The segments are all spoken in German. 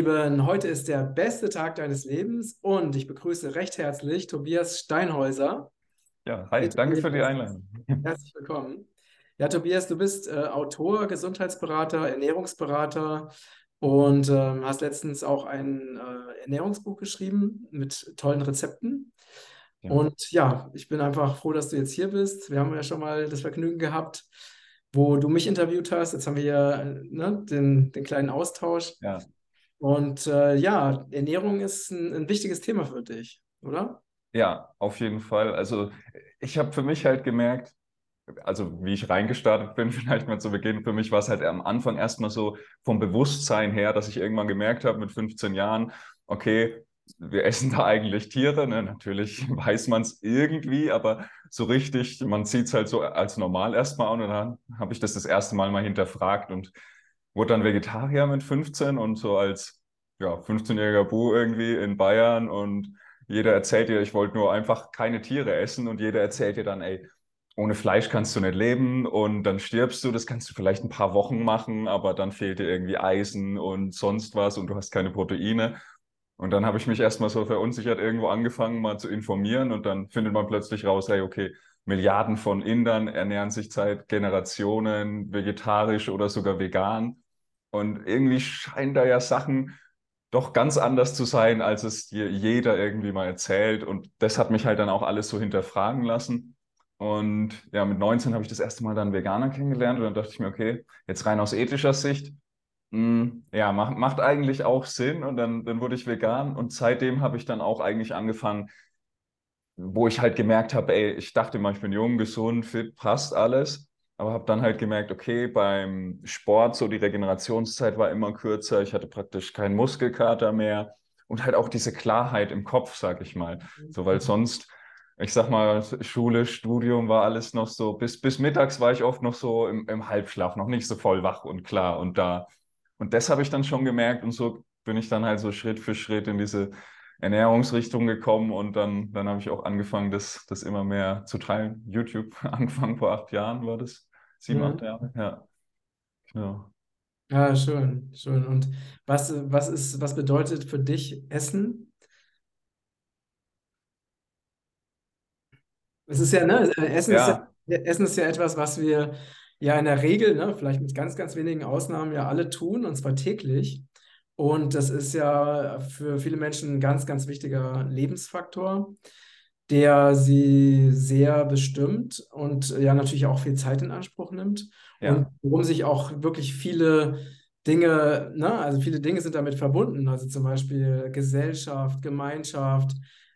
Lieben, heute ist der beste Tag deines Lebens und ich begrüße recht herzlich Tobias Steinhäuser. Ja, hi, danke für die Einladung. Herzlich willkommen. Ja, Tobias, du bist äh, Autor, Gesundheitsberater, Ernährungsberater und ähm, hast letztens auch ein äh, Ernährungsbuch geschrieben mit tollen Rezepten. Ja. Und ja, ich bin einfach froh, dass du jetzt hier bist. Wir haben ja schon mal das Vergnügen gehabt, wo du mich interviewt hast. Jetzt haben wir ja äh, ne, den, den kleinen Austausch. Ja, Und äh, ja, Ernährung ist ein, ein wichtiges Thema für dich, oder? ja, auf jeden Fall. Also ich habe für mich halt gemerkt, also wie ich reingestartet bin, vielleicht mal zu Beginn, für mich war es halt am Anfang erstmal so vom Bewusstsein her, dass ich irgendwann gemerkt habe mit 15 Jahren, okay, wir essen da eigentlich Tiere, ne? Natürlich weiß man es irgendwie, aber so richtig, man sieht es halt so als normal erstmal an und dann habe ich das das erste Mal mal hinterfragt und wurde dann Vegetarier mit 15 und so als ja, 15-jähriger Bu irgendwie in Bayern und jeder erzählt dir, ich wollte nur einfach keine Tiere essen und jeder erzählt dir dann, ey, ohne Fleisch kannst du nicht leben und dann stirbst du, das kannst du vielleicht ein paar Wochen machen, aber dann fehlt dir irgendwie Eisen und sonst was und du hast keine Proteine. Und dann habe ich mich erstmal so verunsichert irgendwo angefangen, mal zu informieren und dann findet man plötzlich raus, hey, okay, Milliarden von Indern ernähren sich seit Generationen vegetarisch oder sogar vegan. Und irgendwie scheinen da ja Sachen doch ganz anders zu sein, als es dir jeder irgendwie mal erzählt. Und das hat mich halt dann auch alles so hinterfragen lassen. Und ja, mit 19 habe ich das erste Mal dann Veganer kennengelernt und dann dachte ich mir, okay, jetzt rein aus ethischer Sicht, mh, ja, macht, macht eigentlich auch Sinn. Und dann, dann wurde ich vegan und seitdem habe ich dann auch eigentlich angefangen, wo ich halt gemerkt habe, ey, ich dachte immer, ich bin jung, gesund, fit, passt alles. Aber habe dann halt gemerkt, okay, beim Sport, so die Regenerationszeit war immer kürzer, ich hatte praktisch keinen Muskelkater mehr und halt auch diese Klarheit im Kopf, sag ich mal. So, weil sonst, ich sag mal, Schule, Studium war alles noch so, bis, bis mittags war ich oft noch so im, im Halbschlaf, noch nicht so voll wach und klar und da. Und das habe ich dann schon gemerkt und so bin ich dann halt so Schritt für Schritt in diese Ernährungsrichtung gekommen und dann, dann habe ich auch angefangen, das, das immer mehr zu teilen. YouTube angefangen vor acht Jahren war das. Sieben, acht Mhm. Jahre, ja, genau. Ja, schön, schön. Und was, was ist, was bedeutet für dich Essen? Es ist ja, ne, Essen ist ja, Ja, Essen ist ja etwas, was wir ja in der Regel, ne, vielleicht mit ganz, ganz wenigen Ausnahmen ja alle tun, und zwar täglich. Und das ist ja für viele Menschen ein ganz, ganz wichtiger Lebensfaktor, der sie sehr bestimmt und ja natürlich auch viel Zeit in Anspruch nimmt. Und ja, worum sich auch wirklich viele Dinge, ne, also viele Dinge sind damit verbunden, also zum Beispiel Gesellschaft, Gemeinschaft,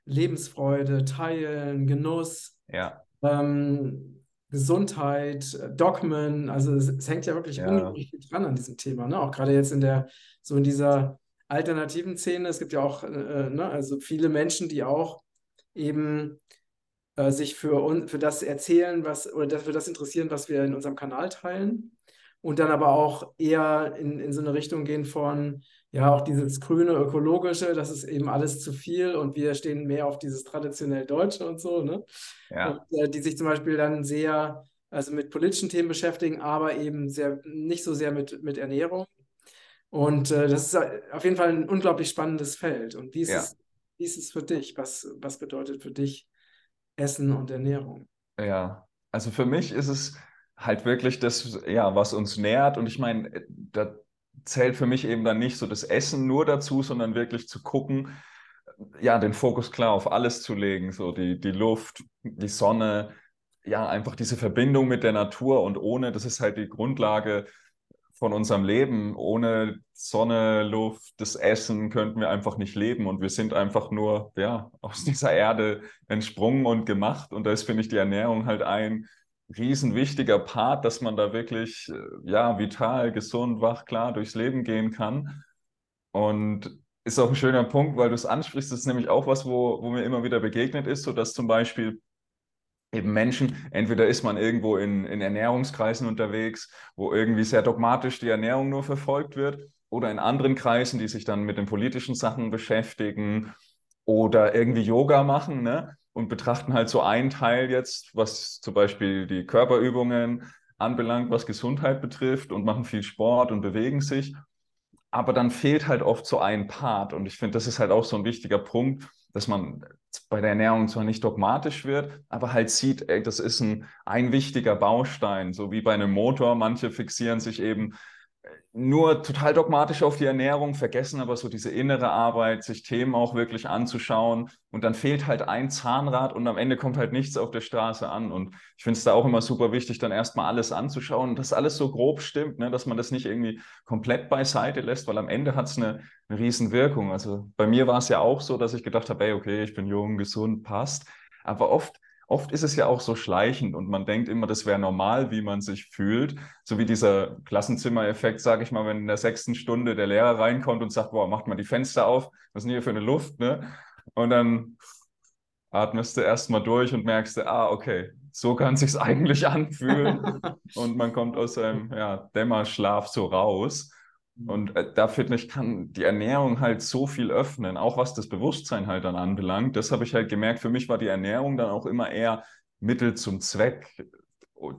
Lebensfreude, Teilen, Genuss. Ja, ähm, Gesundheit, äh, Dogmen, also es, es hängt ja wirklich ja, unglaublich viel dran an diesem Thema, ne? Auch gerade jetzt in der, so in dieser alternativen Szene, es gibt ja auch, äh, äh, ne, also viele Menschen, die auch eben äh, sich für, für das erzählen, was, oder das, für das interessieren, was wir in unserem Kanal teilen. Und dann aber auch eher in, in so eine Richtung gehen von, ja, auch dieses grüne, ökologische, das ist eben alles zu viel und wir stehen mehr auf dieses traditionell Deutsche und so, ne? Und ja, äh, die sich zum Beispiel dann sehr, also mit politischen Themen beschäftigen, aber eben sehr, nicht so sehr mit, mit Ernährung. Und äh, das ist äh, auf jeden Fall ein unglaublich spannendes Feld. Und wie ist ja, es, wie ist es für dich? Was, was bedeutet für dich Essen und Ernährung? ja. Also für mich ist es halt wirklich das, ja, was uns nährt. Und ich meine, da zählt für mich eben dann nicht so das Essen nur dazu, sondern wirklich zu gucken, ja, den Fokus klar auf alles zu legen, so die, die Luft, die Sonne, ja, einfach diese Verbindung mit der Natur und ohne, das ist halt die Grundlage von unserem Leben. Ohne Sonne, Luft, das Essen könnten wir einfach nicht leben und wir sind einfach nur, ja, aus dieser Erde entsprungen und gemacht und da ist, finde ich, die Ernährung halt ein riesen wichtiger Part, dass man da wirklich, äh, ja, vital, gesund, wach, klar durchs Leben gehen kann. Und ist auch ein schöner Punkt, weil du es ansprichst, das ist nämlich auch was, wo, wo mir immer wieder begegnet ist, so dass zum Beispiel eben Menschen, entweder ist man irgendwo in, in Ernährungskreisen unterwegs, wo irgendwie sehr dogmatisch die Ernährung nur verfolgt wird, oder in anderen Kreisen, die sich dann mit den politischen Sachen beschäftigen oder irgendwie Yoga machen, ne? Und betrachten halt so einen Teil jetzt, was zum Beispiel die Körperübungen anbelangt, was Gesundheit betrifft und machen viel Sport und bewegen sich. aber dann fehlt halt oft so ein Part. Und ich finde, das ist halt auch so ein wichtiger Punkt, dass man bei der Ernährung zwar nicht dogmatisch wird, aber halt sieht, ey, das ist ein, ein wichtiger Baustein, so wie bei einem Motor. Manche fixieren sich eben nur total dogmatisch auf die Ernährung, vergessen aber so diese innere Arbeit, sich Themen auch wirklich anzuschauen. Und dann fehlt halt ein Zahnrad und am Ende kommt halt nichts auf der Straße an. Und ich finde es da auch immer super wichtig, dann erstmal alles anzuschauen, dass alles so grob stimmt, ne? dass man das nicht irgendwie komplett beiseite lässt, weil am Ende hat es eine, eine riesen Wirkung. Also bei mir war es ja auch so, dass ich gedacht habe, hey, okay, ich bin jung, gesund, passt. Aber oft oft ist es ja auch so schleichend und man denkt immer, das wäre normal, wie man sich fühlt. So wie dieser Klassenzimmereffekt, sage ich mal, wenn in der sechsten Stunde der Lehrer reinkommt und sagt, boah, macht mal die Fenster auf, was ist denn hier für eine Luft, ne? Und dann atmest du erstmal durch und merkst, ah, okay, so kann sich's eigentlich anfühlen. und man kommt aus seinem ja, Dämmerschlaf so raus. Und äh, da finde ich, kann die Ernährung halt so viel öffnen, auch was das Bewusstsein halt dann anbelangt. Das habe ich halt gemerkt. Für mich war die Ernährung dann auch immer eher Mittel zum Zweck,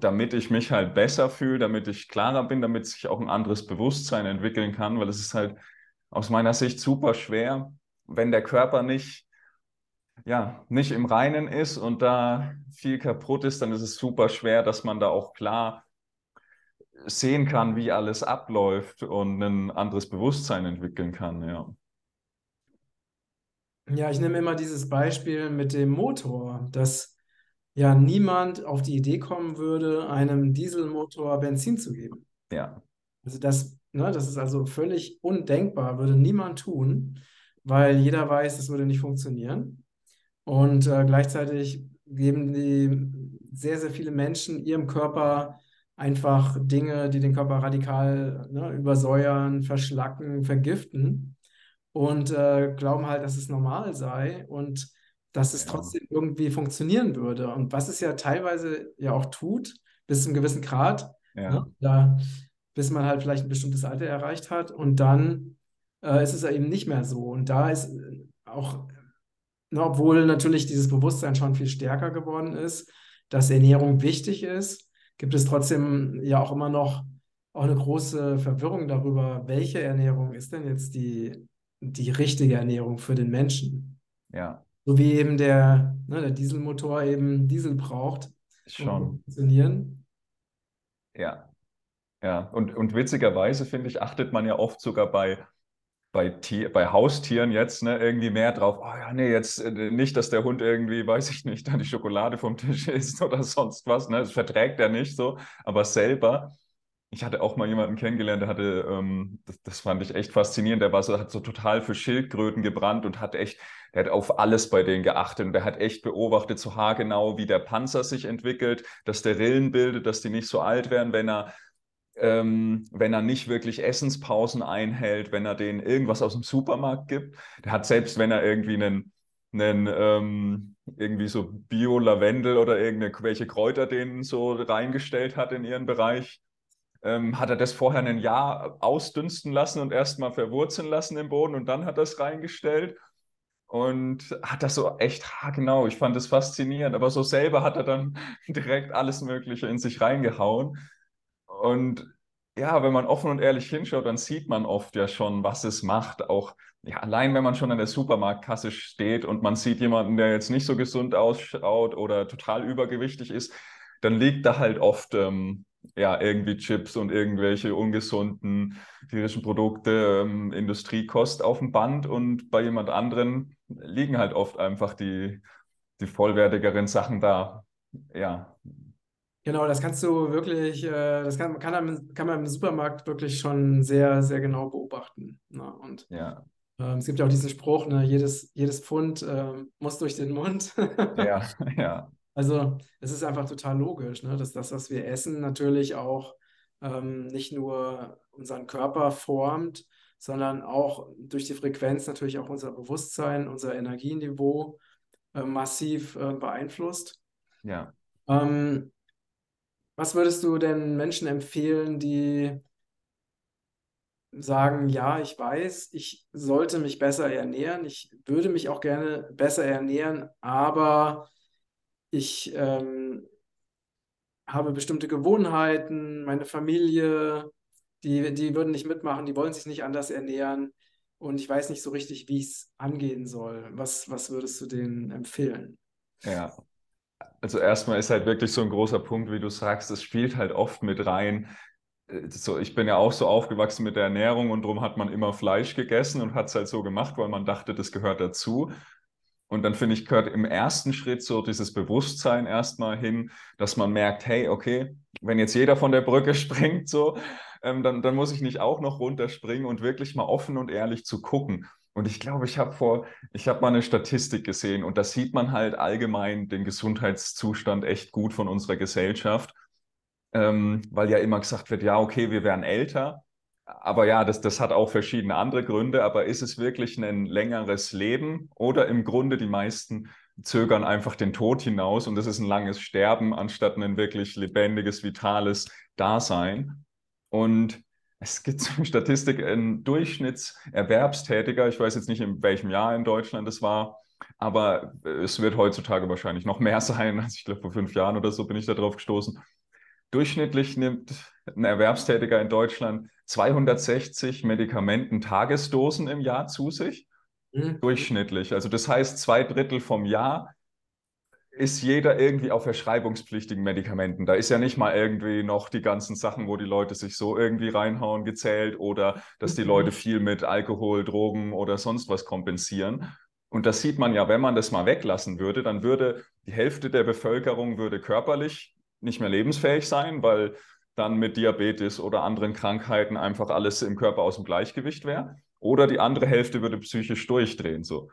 damit ich mich halt besser fühle, damit ich klarer bin, damit sich auch ein anderes Bewusstsein entwickeln kann, weil es ist halt aus meiner Sicht super schwer, wenn der Körper nicht, ja, nicht im Reinen ist und da viel kaputt ist, dann ist es super schwer, dass man da auch klar sehen kann, wie alles abläuft und ein anderes Bewusstsein entwickeln kann, ja. Ja, ich nehme immer dieses Beispiel mit dem Motor, dass ja niemand auf die Idee kommen würde, einem Dieselmotor Benzin zu geben. Ja. Also das, ne, das ist also völlig undenkbar, würde niemand tun, weil jeder weiß, es würde nicht funktionieren. Und äh, gleichzeitig geben die sehr, sehr viele Menschen ihrem Körper einfach Dinge, die den Körper radikal ne, übersäuern, verschlacken, vergiften und äh, glauben halt, dass es normal sei und dass es ja. trotzdem irgendwie funktionieren würde. Und was es ja teilweise ja auch tut, bis zu einem gewissen Grad, ja. ne, da, bis man halt vielleicht ein bestimmtes Alter erreicht hat und dann äh, ist es ja eben nicht mehr so. Und da ist auch, ne, obwohl natürlich dieses Bewusstsein schon viel stärker geworden ist, dass Ernährung wichtig ist, gibt es trotzdem ja auch immer noch auch eine große Verwirrung darüber, welche Ernährung ist denn jetzt die, die richtige Ernährung für den Menschen. Ja. So wie eben der, ne, der Dieselmotor eben Diesel braucht, Schon. um zu funktionieren. Ja. Ja, und, und witzigerweise, finde ich, achtet man ja oft sogar bei bei, Tier, bei Haustieren jetzt ne, irgendwie mehr drauf, oh ja, nee, jetzt äh, nicht, dass der Hund irgendwie, weiß ich nicht, dann die Schokolade vom Tisch isst oder sonst was, ne? Das verträgt er nicht so, aber selber. Ich hatte auch mal jemanden kennengelernt, der hatte, ähm, das, das, fand ich echt faszinierend, der war so, hat so total für Schildkröten gebrannt und hat echt, der hat auf alles bei denen geachtet und der hat echt beobachtet, so haargenau, wie der Panzer sich entwickelt, dass der Rillen bildet, dass die nicht so alt werden, wenn er ähm, wenn er nicht wirklich Essenspausen einhält, wenn er denen irgendwas aus dem Supermarkt gibt. Der hat selbst, wenn er irgendwie einen, einen ähm, irgendwie so Bio-Lavendel oder irgendwelche Kräuter denen so reingestellt hat in ihren Bereich, ähm, hat er das vorher ein Jahr ausdünsten lassen und erstmal verwurzeln lassen im Boden und dann hat er es reingestellt und hat das so echt genau. Ich fand das faszinierend, aber so selber hat er dann direkt alles Mögliche in sich reingehauen. Und ja, wenn man offen und ehrlich hinschaut, dann sieht man oft ja schon, was es macht. Auch ja, allein, wenn man schon an der Supermarktkasse steht und man sieht jemanden, der jetzt nicht so gesund ausschaut oder total übergewichtig ist, dann liegt da halt oft ähm, ja irgendwie Chips und irgendwelche ungesunden tierischen Produkte, ähm, Industriekost auf dem Band und bei jemand anderen liegen halt oft einfach die, die vollwertigeren Sachen da. Ja, Genau, das kannst du wirklich, äh, das kann, kann, man, kann man im Supermarkt wirklich schon sehr, sehr genau beobachten. Ne? Und ja. ähm, es gibt ja auch diesen Spruch, ne, jedes, jedes Pfund äh, muss durch den Mund. ja, ja. Also es ist einfach total logisch, ne, dass das, was wir essen, natürlich auch ähm, nicht nur unseren Körper formt, sondern auch durch die Frequenz natürlich auch unser Bewusstsein, unser Energieniveau äh, massiv äh, beeinflusst. Ja. Ähm, was würdest du denn Menschen empfehlen, die sagen, ja, ich weiß, ich sollte mich besser ernähren, ich würde mich auch gerne besser ernähren, aber ich ähm, habe bestimmte Gewohnheiten, meine Familie, die, die würden nicht mitmachen, die wollen sich nicht anders ernähren und ich weiß nicht so richtig, wie ich es angehen soll. Was, was würdest du denen empfehlen? Ja, also erstmal ist halt wirklich so ein großer Punkt, wie du sagst, es spielt halt oft mit rein. Äh, so, ich bin ja auch so aufgewachsen mit der Ernährung und darum hat man immer Fleisch gegessen und hat es halt so gemacht, weil man dachte, das gehört dazu. Und dann finde ich, gehört im ersten Schritt so dieses Bewusstsein erstmal hin, dass man merkt, hey, okay, wenn jetzt jeder von der Brücke springt, so, ähm, dann, dann muss ich nicht auch noch runterspringen und wirklich mal offen und ehrlich zu gucken. Und ich glaube, ich habe vor, ich habe mal eine Statistik gesehen und da sieht man halt allgemein den Gesundheitszustand echt gut von unserer Gesellschaft, ähm, weil ja immer gesagt wird, ja, okay, wir werden älter, aber ja, das, das hat auch verschiedene andere Gründe, aber ist es wirklich ein längeres Leben oder im Grunde die meisten zögern einfach den Tod hinaus und das ist ein langes Sterben anstatt ein wirklich lebendiges, vitales Dasein. Und es gibt so eine Statistik, ein Durchschnittserwerbstätiger, ich weiß jetzt nicht, in welchem Jahr in Deutschland es war, aber es wird heutzutage wahrscheinlich noch mehr sein. Also ich glaube, vor fünf Jahren oder so bin ich da drauf gestoßen. Durchschnittlich nimmt ein Erwerbstätiger in Deutschland 260 Medikamenten-Tagesdosen im Jahr zu sich. Mhm. Durchschnittlich. Also das heißt, zwei Drittel vom Jahr ist jeder irgendwie auf verschreibungspflichtigen Medikamenten. Da ist ja nicht mal irgendwie noch die ganzen Sachen, wo die Leute sich so irgendwie reinhauen, gezählt oder dass die mhm. Leute viel mit Alkohol, Drogen oder sonst was kompensieren. Und das sieht man ja, wenn man das mal weglassen würde, dann würde die Hälfte der Bevölkerung würde körperlich nicht mehr lebensfähig sein, weil dann mit Diabetes oder anderen Krankheiten einfach alles im Körper aus dem Gleichgewicht wäre. Oder die andere Hälfte würde psychisch durchdrehen. So.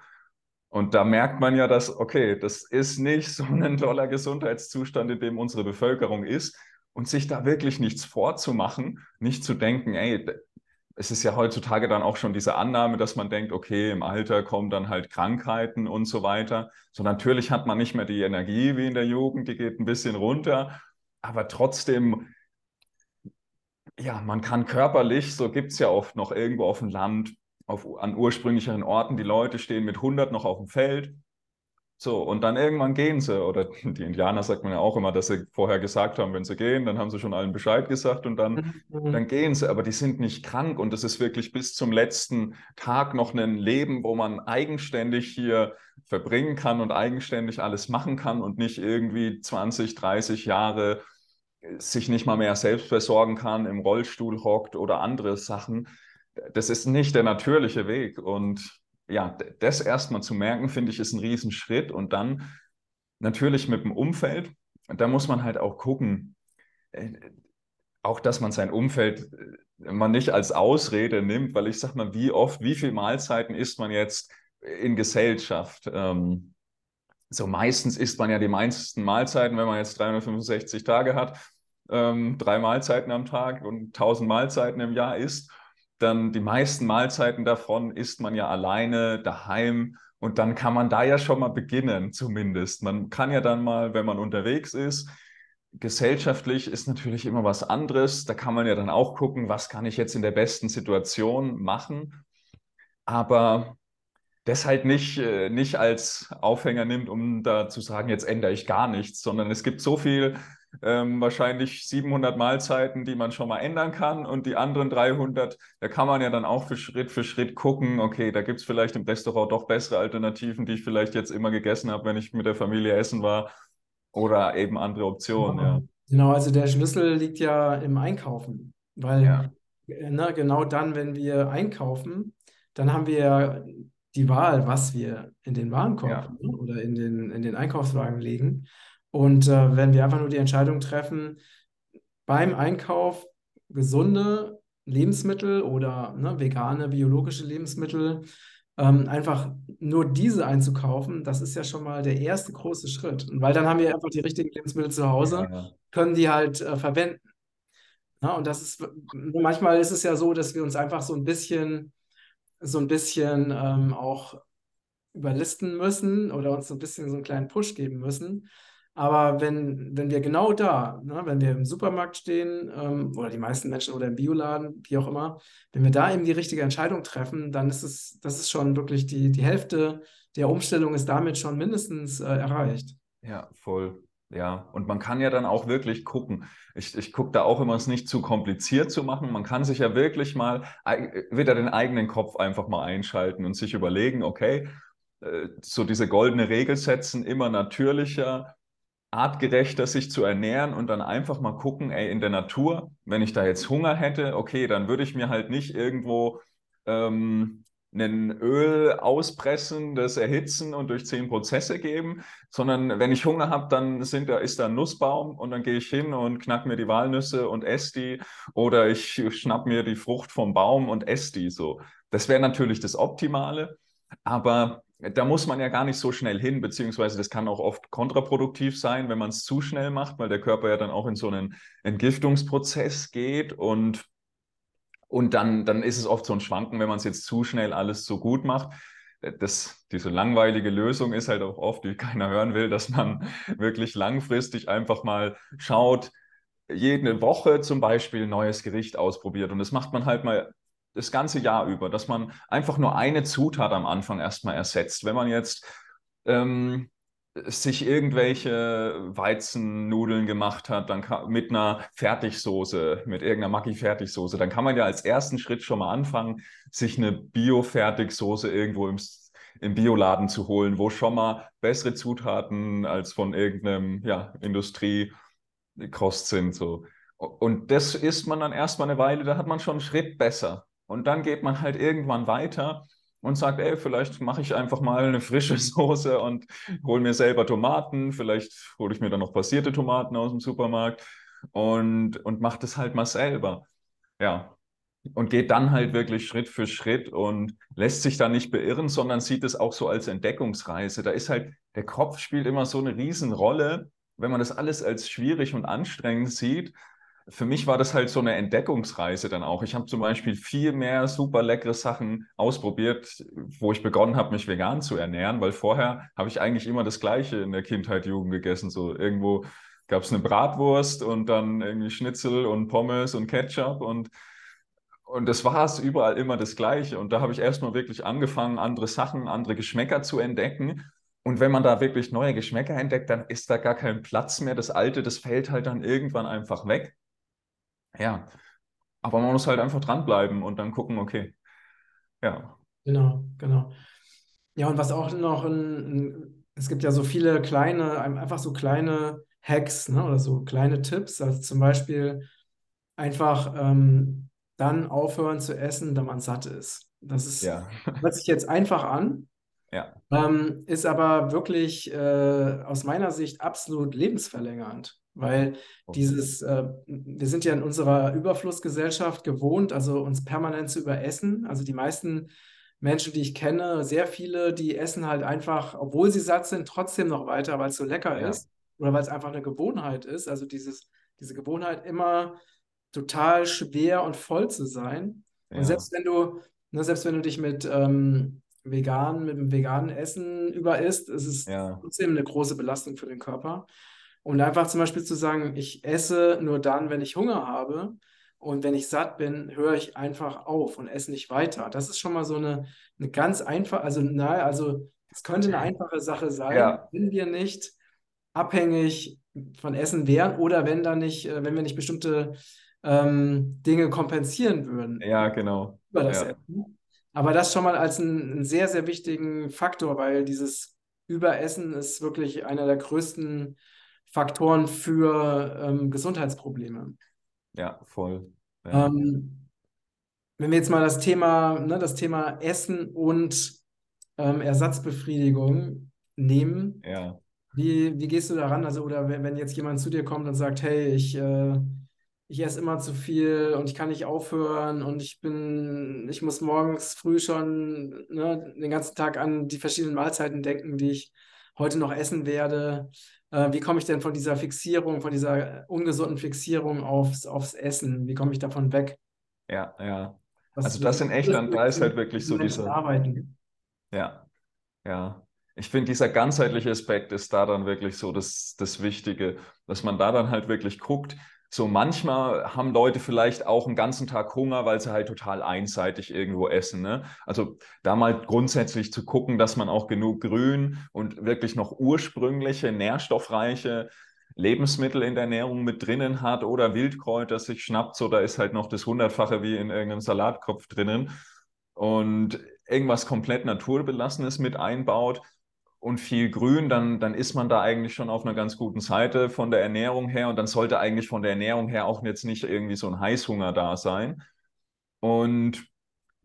Und da merkt man ja, dass, okay, das ist nicht so ein toller Gesundheitszustand, in dem unsere Bevölkerung ist. Und sich da wirklich nichts vorzumachen, nicht zu denken, ey, es ist ja heutzutage dann auch schon diese Annahme, dass man denkt, okay, im Alter kommen dann halt Krankheiten und so weiter. So natürlich hat man nicht mehr die Energie wie in der Jugend, die geht ein bisschen runter, aber trotzdem, ja, man kann körperlich, so gibt es ja oft noch irgendwo auf dem Land, auf, an ursprünglicheren Orten, die Leute stehen mit 100 noch auf dem Feld. So, und dann irgendwann gehen sie. Oder die Indianer sagt man ja auch immer, dass sie vorher gesagt haben, wenn sie gehen, dann haben sie schon allen Bescheid gesagt und dann, mhm. dann gehen sie. Aber die sind nicht krank und das ist wirklich bis zum letzten Tag noch ein Leben, wo man eigenständig hier verbringen kann und eigenständig alles machen kann und nicht irgendwie 20, 30 Jahre sich nicht mal mehr selbst versorgen kann, im Rollstuhl hockt oder andere Sachen das ist nicht der natürliche Weg. Und ja, das erstmal zu merken, finde ich, ist ein Riesenschritt. Und dann natürlich mit dem Umfeld, da muss man halt auch gucken, äh, auch dass man sein Umfeld äh, man nicht als Ausrede nimmt, weil ich sage mal, wie oft, wie viele Mahlzeiten isst man jetzt in Gesellschaft? Ähm, so meistens isst man ja die meisten Mahlzeiten, wenn man jetzt 365 Tage hat, ähm, drei Mahlzeiten am Tag und 1000 Mahlzeiten im Jahr isst dann die meisten Mahlzeiten davon isst man ja alleine daheim und dann kann man da ja schon mal beginnen, zumindest. Man kann ja dann mal, wenn man unterwegs ist, gesellschaftlich ist natürlich immer was anderes. Da kann man ja dann auch gucken, was kann ich jetzt in der besten Situation machen. Aber das halt nicht, äh, nicht als Aufhänger nimmt, um da zu sagen, jetzt ändere ich gar nichts, sondern es gibt so viel ähm, wahrscheinlich 700 Mahlzeiten, die man schon mal ändern kann und die anderen 300, da kann man ja dann auch für Schritt für Schritt gucken, okay, da gibt es vielleicht im Restaurant doch bessere Alternativen, die ich vielleicht jetzt immer gegessen habe, wenn ich mit der Familie essen war oder eben andere Optionen, ja. Genau, also der Schlüssel liegt ja im Einkaufen, weil ja. ne, genau dann, wenn wir einkaufen, dann haben wir ja die Wahl, was wir in den Warenkorb ja. oder in den, in den Einkaufswagen legen. Und äh, wenn wir einfach nur die Entscheidung treffen, beim Einkauf gesunde Lebensmittel oder ne, vegane, biologische Lebensmittel, ähm, einfach nur diese einzukaufen, das ist ja schon mal der erste große Schritt. Und weil dann haben wir einfach die richtigen Lebensmittel zu Hause, ja, ja. können die halt äh, verwenden. Ja, und das ist, manchmal ist es ja so, dass wir uns einfach so ein bisschen, so ein bisschen ähm, auch überlisten müssen oder uns so ein bisschen so einen kleinen Push geben müssen. Aber wenn, wenn wir genau da, ne, wenn wir im Supermarkt stehen ähm, oder die meisten Menschen oder im Bioladen, wie auch immer, wenn wir da eben die richtige Entscheidung treffen, dann ist es, das ist schon wirklich die, die Hälfte der Umstellung ist damit schon mindestens äh, erreicht. Ja, voll. Ja, und man kann ja dann auch wirklich gucken. Ich, ich gucke da auch immer, es nicht zu kompliziert zu machen. Man kann sich ja wirklich mal wieder den eigenen Kopf einfach mal einschalten und sich überlegen, okay, äh, so diese goldene Regel setzen, immer natürlicher, artgerechter sich zu ernähren und dann einfach mal gucken, ey, in der Natur, wenn ich da jetzt Hunger hätte, okay, dann würde ich mir halt nicht irgendwo ähm, ein Öl auspressen, das erhitzen und durch zehn Prozesse geben, sondern wenn ich Hunger habe, dann sind da, ist da ein Nussbaum und dann gehe ich hin und knack mir die Walnüsse und esse die oder ich schnapp mir die Frucht vom Baum und esse die so. Das wäre natürlich das Optimale, aber da muss man ja gar nicht so schnell hin, beziehungsweise das kann auch oft kontraproduktiv sein, wenn man es zu schnell macht, weil der Körper ja dann auch in so einen Entgiftungsprozess geht und und dann, dann ist es oft so ein Schwanken, wenn man es jetzt zu schnell alles so gut macht. Das, diese langweilige Lösung ist halt auch oft, die keiner hören will, dass man wirklich langfristig einfach mal schaut, jede Woche zum Beispiel ein neues Gericht ausprobiert. Und das macht man halt mal das ganze Jahr über, dass man einfach nur eine Zutat am Anfang erstmal ersetzt. Wenn man jetzt ähm, sich irgendwelche Weizennudeln gemacht hat, dann kann, mit einer Fertigsoße, mit irgendeiner Maggi-Fertigsoße, dann kann man ja als ersten Schritt schon mal anfangen, sich eine Bio-Fertigsoße irgendwo im, im Bioladen zu holen, wo schon mal bessere Zutaten als von irgendeinem ja, Industriekost sind. So. Und das isst man dann erstmal eine Weile, da hat man schon einen Schritt besser. Und dann geht man halt irgendwann weiter und sagt, ey, vielleicht mache ich einfach mal eine frische Soße und hole mir selber Tomaten. Vielleicht hole ich mir dann noch passierte Tomaten aus dem Supermarkt und, und mache das halt mal selber. Ja. Und geht dann halt wirklich Schritt für Schritt und lässt sich da nicht beirren, sondern sieht es auch so als Entdeckungsreise. Da ist halt, der Kopf spielt immer so eine Riesenrolle, wenn man das alles als schwierig und anstrengend sieht für mich war das halt so eine Entdeckungsreise dann auch. Ich habe zum Beispiel viel mehr super leckere Sachen ausprobiert, wo ich begonnen habe, mich vegan zu ernähren, weil vorher habe ich eigentlich immer das Gleiche in der Kindheit, Jugend gegessen. So irgendwo gab es eine Bratwurst und dann irgendwie Schnitzel und Pommes und Ketchup und und das war es überall immer das Gleiche. Und da habe ich erstmal wirklich angefangen, andere Sachen, andere Geschmäcker zu entdecken. Und wenn man da wirklich neue Geschmäcker entdeckt, dann ist da gar kein Platz mehr. Das Alte, das fällt halt dann irgendwann einfach weg. Ja, aber man muss halt einfach dranbleiben und dann gucken, okay, ja. Genau, genau. Ja, und was auch noch ein, ein es gibt ja so viele kleine, einfach so kleine Hacks, ne, oder so kleine Tipps. Also zum Beispiel einfach ähm, dann aufhören zu essen, wenn man satt ist. Das ist, Ja, hört sich jetzt einfach an, ja, ähm, ist aber wirklich äh, aus meiner Sicht absolut lebensverlängernd. Weil dieses, äh, wir sind ja in unserer Überflussgesellschaft gewohnt, also uns permanent zu überessen. Also die meisten Menschen, die ich kenne, sehr viele, die essen halt einfach, obwohl sie satt sind, trotzdem noch weiter, weil es so lecker ja, ist oder weil es einfach eine Gewohnheit ist. Also dieses, diese Gewohnheit, immer total schwer und voll zu sein. Und ja, selbst wenn du, ne, selbst wenn du dich mit ähm, vegan, mit dem veganen Essen überisst, ist es ja, trotzdem eine große Belastung für den Körper. Und einfach zum Beispiel zu sagen, ich esse nur dann, wenn ich Hunger habe. Und wenn ich satt bin, höre ich einfach auf und esse nicht weiter. Das ist schon mal so eine, eine ganz einfache, also naja, also es könnte eine einfache Sache sein, ja, wenn wir nicht abhängig von Essen wären oder wenn da nicht, äh, wenn wir nicht bestimmte ähm, Dinge kompensieren würden ja, genau. über das Ja, Essen. Aber das schon mal als einen sehr, sehr wichtigen Faktor, weil dieses Überessen ist wirklich einer der größten Faktoren für ähm, Gesundheitsprobleme. ja, voll. Ja, Ähm, wenn wir jetzt mal das Thema, ne, das Thema Essen und ähm, Ersatzbefriedigung nehmen, ja, wie, wie gehst du daran? Also, oder wenn, wenn jetzt jemand zu dir kommt und sagt, hey, ich, äh, ich esse immer zu viel und ich kann nicht aufhören und ich bin, ich muss morgens früh schon, ne, den ganzen Tag an die verschiedenen Mahlzeiten denken, die ich heute noch essen werde. Äh, wie komme ich denn von dieser Fixierung, von dieser ungesunden Fixierung aufs, aufs Essen? Wie komme ich davon weg? ja, ja. Was Also das in echt, dann da ist halt wirklich so dieser, arbeiten? ja, ja. Ich finde, dieser ganzheitliche Aspekt ist da dann wirklich so das, das Wichtige, dass man da dann halt wirklich guckt. So manchmal haben Leute vielleicht auch einen ganzen Tag Hunger, weil sie halt total einseitig irgendwo essen. Ne? Also da mal grundsätzlich zu gucken, dass man auch genug Grün und wirklich noch ursprüngliche, nährstoffreiche Lebensmittel in der Ernährung mit drinnen hat oder Wildkräuter sich schnappt, so da ist halt noch das Hundertfache wie in irgendeinem Salatkopf drinnen und irgendwas komplett naturbelassenes mit einbaut und viel Grün, dann, dann ist man da eigentlich schon auf einer ganz guten Seite von der Ernährung her und dann sollte eigentlich von der Ernährung her auch jetzt nicht irgendwie so ein Heißhunger da sein. Und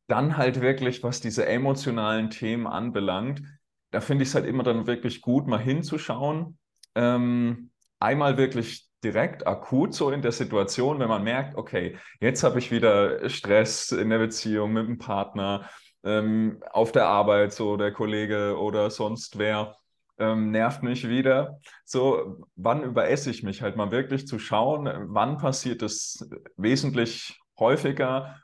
dann halt wirklich, was diese emotionalen Themen anbelangt, da finde ich es halt immer dann wirklich gut, mal hinzuschauen. Ähm, einmal wirklich direkt akut so in der Situation, wenn man merkt, okay, jetzt habe ich wieder Stress in der Beziehung mit dem Partner, ähm, auf der Arbeit, so der Kollege oder sonst wer. Ähm, nervt mich wieder. So, wann überesse ich mich? Halt mal wirklich zu schauen, wann passiert es wesentlich häufiger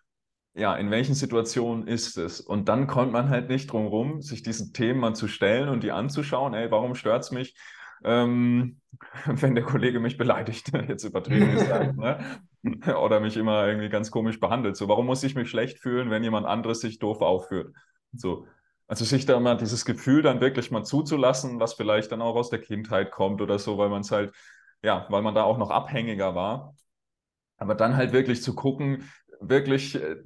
ja, in welchen Situationen ist es? Und dann kommt man halt nicht drum rum, sich diesen Themen mal zu stellen und die anzuschauen. Ey, warum stört es mich, ähm, wenn der Kollege mich beleidigt, jetzt übertrieben gesagt, ne? oder mich immer irgendwie ganz komisch behandelt? So, warum muss ich mich schlecht fühlen, wenn jemand anderes sich doof aufführt? So. Also sich da mal dieses Gefühl dann wirklich mal zuzulassen, was vielleicht dann auch aus der Kindheit kommt oder so, weil man es halt, ja, weil man da auch noch abhängiger war. Aber dann halt wirklich zu gucken, wirklich, äh,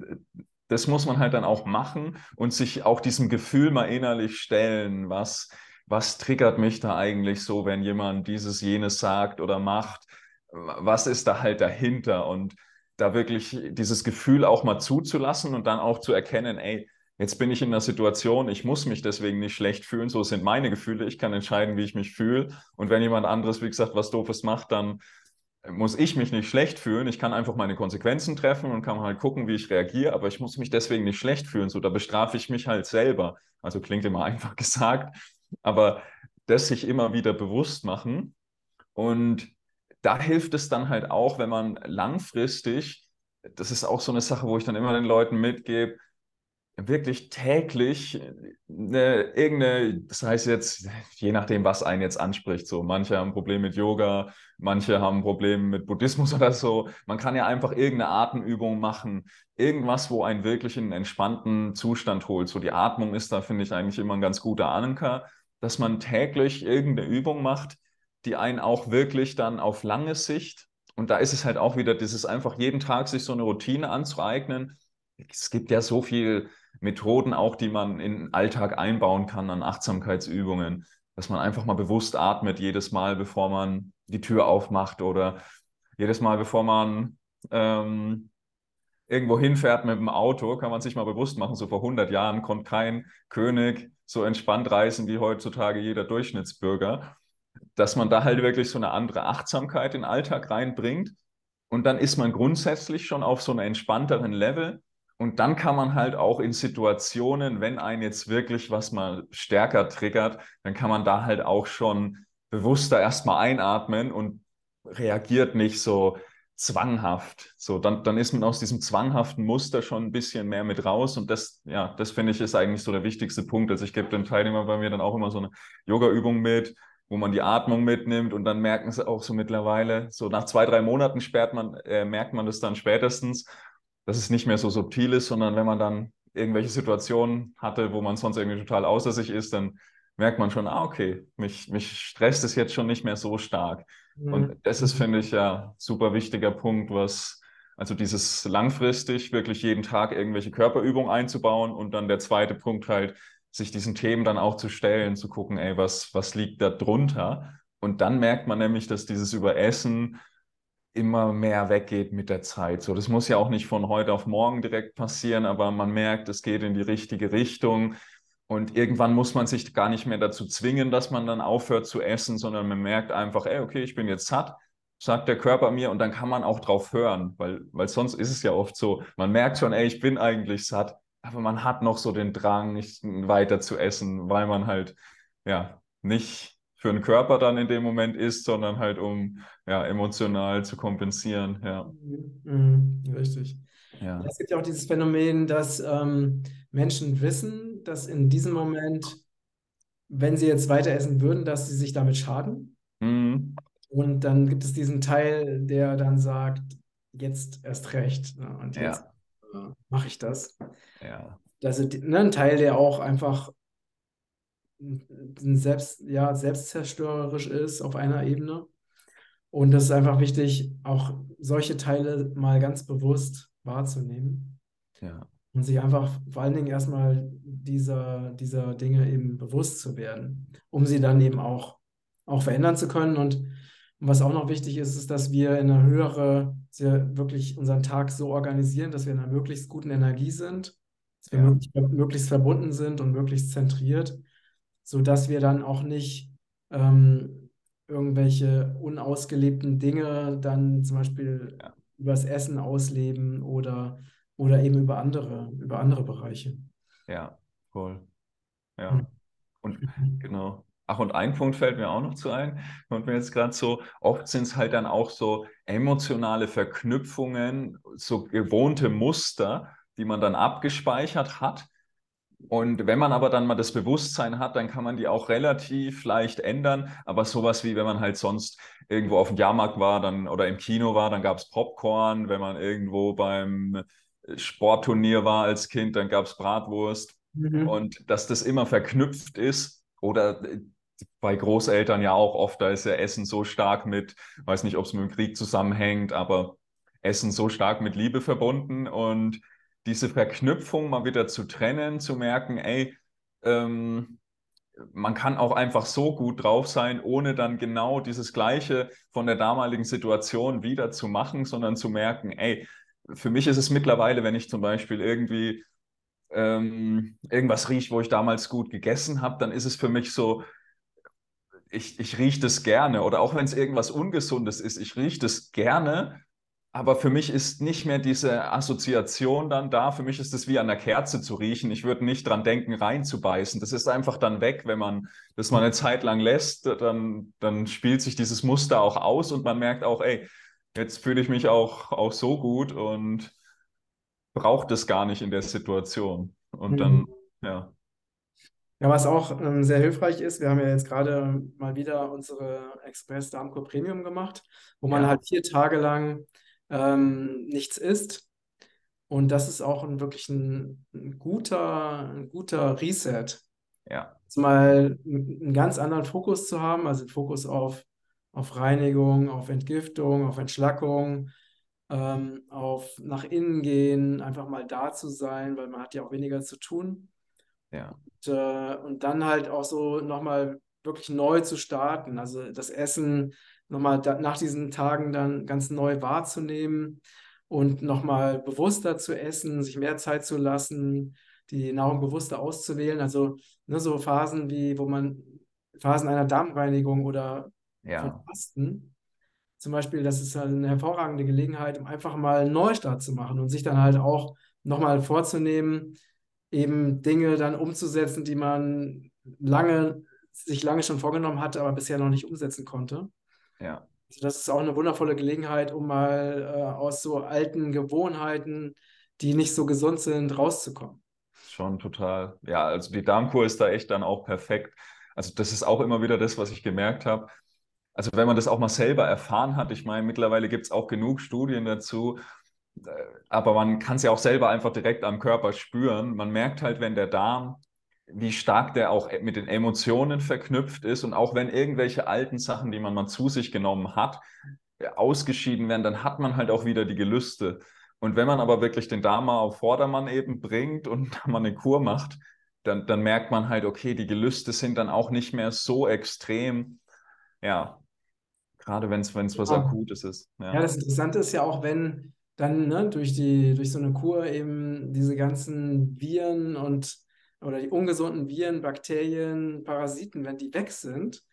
das muss man halt dann auch machen und sich auch diesem Gefühl mal innerlich stellen, was, was triggert mich da eigentlich so, wenn jemand dieses, jenes sagt oder macht, was ist da halt dahinter und da wirklich dieses Gefühl auch mal zuzulassen und dann auch zu erkennen, ey, jetzt bin ich in einer Situation, ich muss mich deswegen nicht schlecht fühlen, so sind meine Gefühle, ich kann entscheiden, wie ich mich fühle und wenn jemand anderes, wie gesagt, was Doofes macht, dann muss ich mich nicht schlecht fühlen. Ich kann einfach meine Konsequenzen treffen und kann halt gucken, wie ich reagiere, aber ich muss mich deswegen nicht schlecht fühlen. So, da bestrafe ich mich halt selber. Also klingt immer einfach gesagt, aber das sich immer wieder bewusst machen. Und da hilft es dann halt auch, wenn man langfristig, das ist auch so eine Sache, wo ich dann immer den Leuten mitgebe, wirklich täglich eine, irgendeine, das heißt jetzt, je nachdem, was einen jetzt anspricht, so manche haben ein Problem mit Yoga, manche haben ein Problem mit Buddhismus oder so. Man kann ja einfach irgendeine Atemübung machen, irgendwas, wo einen wirklich in einen entspannten Zustand holt. So die Atmung ist da, finde ich, eigentlich immer ein ganz guter Anker, dass man täglich irgendeine Übung macht, die einen auch wirklich dann auf lange Sicht, und da ist es halt auch wieder dieses einfach jeden Tag sich so eine Routine anzueignen. Es gibt ja so viel Methoden auch, die man in den Alltag einbauen kann an Achtsamkeitsübungen, dass man einfach mal bewusst atmet jedes Mal, bevor man die Tür aufmacht oder jedes Mal, bevor man ähm, irgendwo hinfährt mit dem Auto, kann man sich mal bewusst machen, so vor 100 Jahren konnte kein König so entspannt reisen wie heutzutage jeder Durchschnittsbürger, dass man da halt wirklich so eine andere Achtsamkeit in den Alltag reinbringt. Und dann ist man grundsätzlich schon auf so einem entspannteren Level und dann kann man halt auch in Situationen, wenn einen jetzt wirklich was mal stärker triggert, dann kann man da halt auch schon bewusster erstmal einatmen und reagiert nicht so zwanghaft. So, dann, dann ist man aus diesem zwanghaften Muster schon ein bisschen mehr mit raus. Und das, ja, das finde ich ist eigentlich so der wichtigste Punkt. Also ich gebe den Teilnehmern bei mir dann auch immer so eine Yoga-Übung mit, wo man die Atmung mitnimmt und dann merken sie auch so mittlerweile, so nach zwei, drei Monaten sperrt man, äh, merkt man das dann spätestens dass es nicht mehr so subtil ist, sondern wenn man dann irgendwelche Situationen hatte, wo man sonst irgendwie total außer sich ist, dann merkt man schon, ah, okay, mich, mich stresst es jetzt schon nicht mehr so stark. Mhm. Und das ist, finde ich, ja super wichtiger Punkt, was, also dieses langfristig wirklich jeden Tag irgendwelche Körperübungen einzubauen und dann der zweite Punkt halt, sich diesen Themen dann auch zu stellen, zu gucken, ey, was, was liegt da drunter? Und dann merkt man nämlich, dass dieses Überessen immer mehr weggeht mit der Zeit. So, das muss ja auch nicht von heute auf morgen direkt passieren, aber man merkt, es geht in die richtige Richtung. Und irgendwann muss man sich gar nicht mehr dazu zwingen, dass man dann aufhört zu essen, sondern man merkt einfach, ey, okay, ich bin jetzt satt, sagt der Körper mir und dann kann man auch drauf hören, weil, weil sonst ist es ja oft so, man merkt schon, ey, ich bin eigentlich satt, aber man hat noch so den Drang, nicht weiter zu essen, weil man halt, ja, nicht für den Körper dann in dem Moment ist, sondern halt um ja, emotional zu kompensieren. Ja. Mhm, richtig. Ja. Es gibt ja auch dieses Phänomen, dass ähm, Menschen wissen, dass in diesem Moment, wenn sie jetzt weiter essen würden, dass sie sich damit schaden. Mhm. Und dann gibt es diesen Teil, der dann sagt, jetzt erst recht. Ne? Und jetzt ja. Äh, mache ich das. Ja. Das ist ne, ein Teil, der auch einfach selbst, ja, selbstzerstörerisch ist auf einer Ebene. Und es ist einfach wichtig, auch solche Teile mal ganz bewusst wahrzunehmen. Ja. Und sich einfach vor allen Dingen erstmal dieser, dieser Dinge eben bewusst zu werden, um sie dann eben auch, auch verändern zu können. Und was auch noch wichtig ist, ist, dass wir in einer höhere, wir wirklich unseren Tag so organisieren, dass wir in einer möglichst guten Energie sind, dass wir Ja. möglichst, möglichst verbunden sind und möglichst zentriert, sodass wir dann auch nicht ähm, irgendwelche unausgelebten Dinge dann zum Beispiel Ja. übers Essen ausleben oder, oder eben über andere, über andere Bereiche. Ja, voll. Ja. Mhm. Und genau. Ach, und ein Punkt fällt mir auch noch zu ein. Und mir jetzt gerade so, oft sind es halt dann auch so emotionale Verknüpfungen, so gewohnte Muster, die man dann abgespeichert hat. Und wenn man aber dann mal das Bewusstsein hat, dann kann man die auch relativ leicht ändern. Aber sowas wie, wenn man halt sonst irgendwo auf dem Jahrmarkt war dann, oder im Kino war, dann gab es Popcorn. Wenn man irgendwo beim Sportturnier war als Kind, dann gab es Bratwurst. Mhm. Und dass das immer verknüpft ist oder bei Großeltern ja auch oft, da ist ja Essen so stark mit, weiß nicht, ob es mit dem Krieg zusammenhängt, aber Essen so stark mit Liebe verbunden und diese Verknüpfung mal wieder zu trennen, zu merken, ey, ähm, man kann auch einfach so gut drauf sein, ohne dann genau dieses Gleiche von der damaligen Situation wieder zu machen, sondern zu merken, ey, für mich ist es mittlerweile, wenn ich zum Beispiel irgendwie ähm, irgendwas rieche, wo ich damals gut gegessen habe, dann ist es für mich so, ich, ich rieche das gerne. Oder auch wenn es irgendwas Ungesundes ist, ich rieche das gerne. Aber für mich ist nicht mehr diese Assoziation dann da. Für mich ist es wie an der Kerze zu riechen. Ich würde nicht dran denken, reinzubeißen. Das ist einfach dann weg, wenn man das mal eine Zeit lang lässt. Dann, dann spielt sich dieses Muster auch aus und man merkt auch, ey, jetzt fühle ich mich auch, auch so gut und braucht es gar nicht in der Situation. Und dann, Mhm. ja. Ja, was auch ähm, sehr hilfreich ist, wir haben ja jetzt gerade mal wieder unsere Express Darmkur Premium gemacht, wo man Ja. halt vier Tage lang ähm, nichts isst. Und das ist auch ein, wirklich ein, ein guter, ein guter Reset. Ja, Jetzt mal einen ganz anderen Fokus zu haben, also Fokus auf, auf Reinigung, auf Entgiftung, auf Entschlackung, ähm, auf nach innen gehen, einfach mal da zu sein, weil man hat ja auch weniger zu tun. Ja, Und, äh, und dann halt auch so nochmal wirklich neu zu starten. Also das Essen nochmal da, nach diesen Tagen dann ganz neu wahrzunehmen und nochmal bewusster zu essen, sich mehr Zeit zu lassen, die Nahrung bewusster auszuwählen. Also ne, so Phasen wie, wo man Phasen einer Darmreinigung oder von ja, Fasten. Zum Beispiel, das ist halt eine hervorragende Gelegenheit, um einfach mal einen Neustart zu machen und sich dann halt auch nochmal vorzunehmen, eben Dinge dann umzusetzen, die man lange, sich lange schon vorgenommen hatte, aber bisher noch nicht umsetzen konnte. ja. Also das ist auch eine wundervolle Gelegenheit, um mal äh, aus so alten Gewohnheiten, die nicht so gesund sind, rauszukommen. Schon total. Ja, also die Darmkur ist da echt dann auch perfekt. Also das ist auch immer wieder das, was ich gemerkt habe. Also wenn man das auch mal selber erfahren hat, ich meine, mittlerweile gibt es auch genug Studien dazu, aber man kann es ja auch selber einfach direkt am Körper spüren. Man merkt halt, wenn der Darm, wie stark der auch mit den Emotionen verknüpft ist und auch wenn irgendwelche alten Sachen, die man mal zu sich genommen hat, äh, ausgeschieden werden, dann hat man halt auch wieder die Gelüste. Und wenn man aber wirklich den Darm mal auf Vordermann eben bringt und da mal eine Kur macht, dann, dann merkt man halt, okay, die Gelüste sind dann auch nicht mehr so extrem. Ja, gerade wenn es was Ja. Akutes ist. Ja, Ja, das Interessante ist ja auch, wenn dann ne, durch die, durch so eine Kur eben diese ganzen Viren und oder die ungesunden Viren, Bakterien, Parasiten, wenn die weg sind,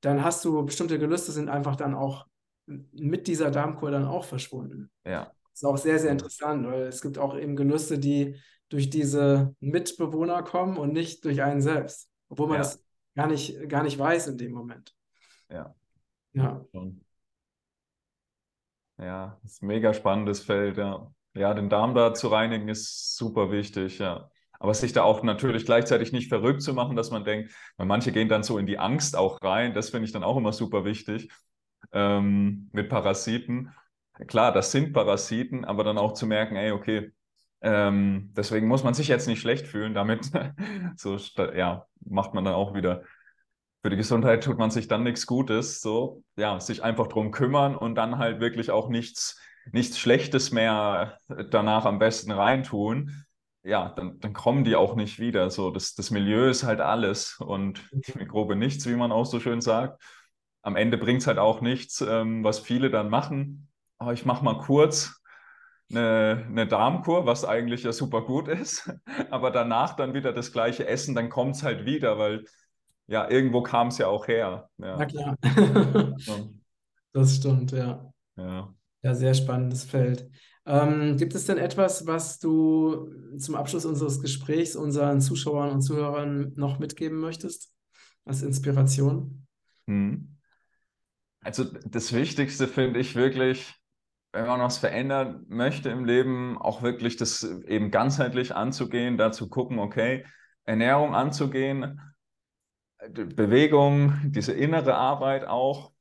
dann hast du bestimmte Gelüste sind einfach dann auch mit dieser Darmkur dann auch verschwunden. ja, Das ist auch sehr, sehr interessant, weil es gibt auch eben Gelüste, die durch diese Mitbewohner kommen und nicht durch einen selbst, obwohl man Ja. das gar nicht, gar nicht weiß in dem Moment. ja, Ja. schon. Ja, das ist ein mega spannendes Feld, ja. Ja, den Darm da zu reinigen ist super wichtig, ja. Aber sich da auch natürlich gleichzeitig nicht verrückt zu machen, dass man denkt, weil manche gehen dann so in die Angst auch rein, das finde ich dann auch immer super wichtig, ähm, mit Parasiten. Klar, das sind Parasiten, aber dann auch zu merken, ey, okay, ähm, deswegen muss man sich jetzt nicht schlecht fühlen, damit so, ja, macht man dann auch wieder für die Gesundheit tut man sich dann nichts Gutes, so, ja, sich einfach drum kümmern und dann halt wirklich auch nichts, nichts Schlechtes mehr danach am besten reintun. Ja, dann, dann kommen die auch nicht wieder. So, das, das Milieu ist halt alles und die Mikrobe nichts, wie man auch so schön sagt. Am Ende bringt es halt auch nichts, ähm, was viele dann machen. Oh, ich mache mal kurz eine, eine Darmkur, was eigentlich ja super gut ist, aber danach dann wieder das gleiche Essen, dann kommt es halt wieder, weil ja, irgendwo kam es ja auch her. Ja. Na klar. Das stimmt, ja. Ja. Ja, sehr spannendes Feld. Ähm, gibt es denn etwas, was du zum Abschluss unseres Gesprächs unseren Zuschauern und Zuhörern noch mitgeben möchtest als Inspiration? Hm. Also das Wichtigste finde ich wirklich, wenn man was verändern möchte im Leben, auch wirklich das eben ganzheitlich anzugehen, da zu gucken, okay, Ernährung anzugehen, Bewegung, diese innere Arbeit auch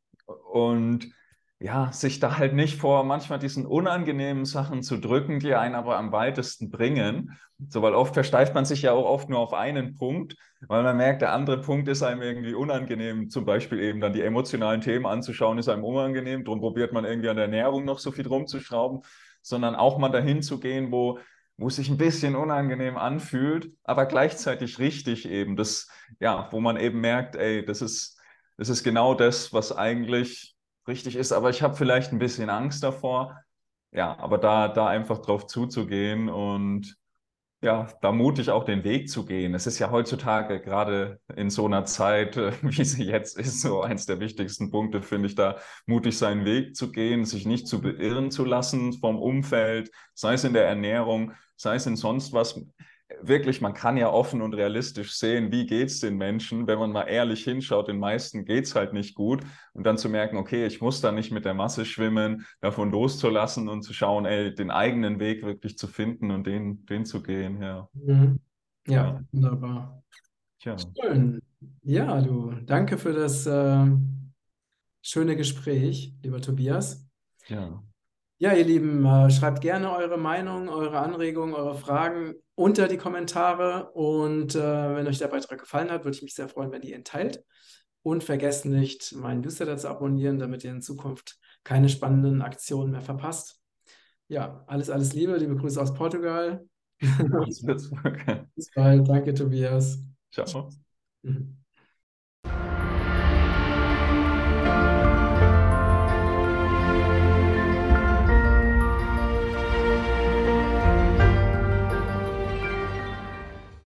und ja, sich da halt nicht vor manchmal diesen unangenehmen Sachen zu drücken, die einen aber am weitesten bringen. So, weil oft versteift man sich ja auch oft nur auf einen Punkt, weil man merkt, der andere Punkt ist einem irgendwie unangenehm. Zum Beispiel eben dann die emotionalen Themen anzuschauen, ist einem unangenehm. Darum probiert man irgendwie an der Ernährung noch so viel rumzuschrauben, sondern auch mal dahin zu gehen, wo wo es sich ein bisschen unangenehm anfühlt, aber gleichzeitig richtig eben. Das, ja, wo man eben merkt, ey, das ist, das ist genau das, was eigentlich richtig ist, aber ich habe vielleicht ein bisschen Angst davor. Ja, aber da, da einfach drauf zuzugehen und ja, da mutig auch den Weg zu gehen. Es ist ja heutzutage gerade in so einer Zeit, wie sie jetzt ist, so eins der wichtigsten Punkte, finde ich, da mutig seinen Weg zu gehen, sich nicht zu beirren zu lassen vom Umfeld, sei es in der Ernährung, sei es in sonst was. Wirklich, man kann ja offen und realistisch sehen, wie geht es den Menschen, wenn man mal ehrlich hinschaut, den meisten geht es halt nicht gut und dann zu merken, okay, ich muss da nicht mit der Masse schwimmen, davon loszulassen und zu schauen, ey, den eigenen Weg wirklich zu finden und den, den zu gehen, ja. Mhm. Ja, ja, wunderbar. Tja. Schön. Ja, du, danke für das äh, schöne Gespräch, lieber Tobias. Ja. Ja, ihr Lieben, äh, schreibt gerne eure Meinung, eure Anregungen, eure Fragen unter die Kommentare. Und äh, wenn euch der Beitrag gefallen hat, würde ich mich sehr freuen, wenn ihr ihn teilt. Und vergesst nicht, meinen Newsletter zu abonnieren, damit ihr in Zukunft keine spannenden Aktionen mehr verpasst. Ja, alles, alles Liebe, liebe Grüße aus Portugal. Bis bald. Danke, Tobias. Ciao. Mhm.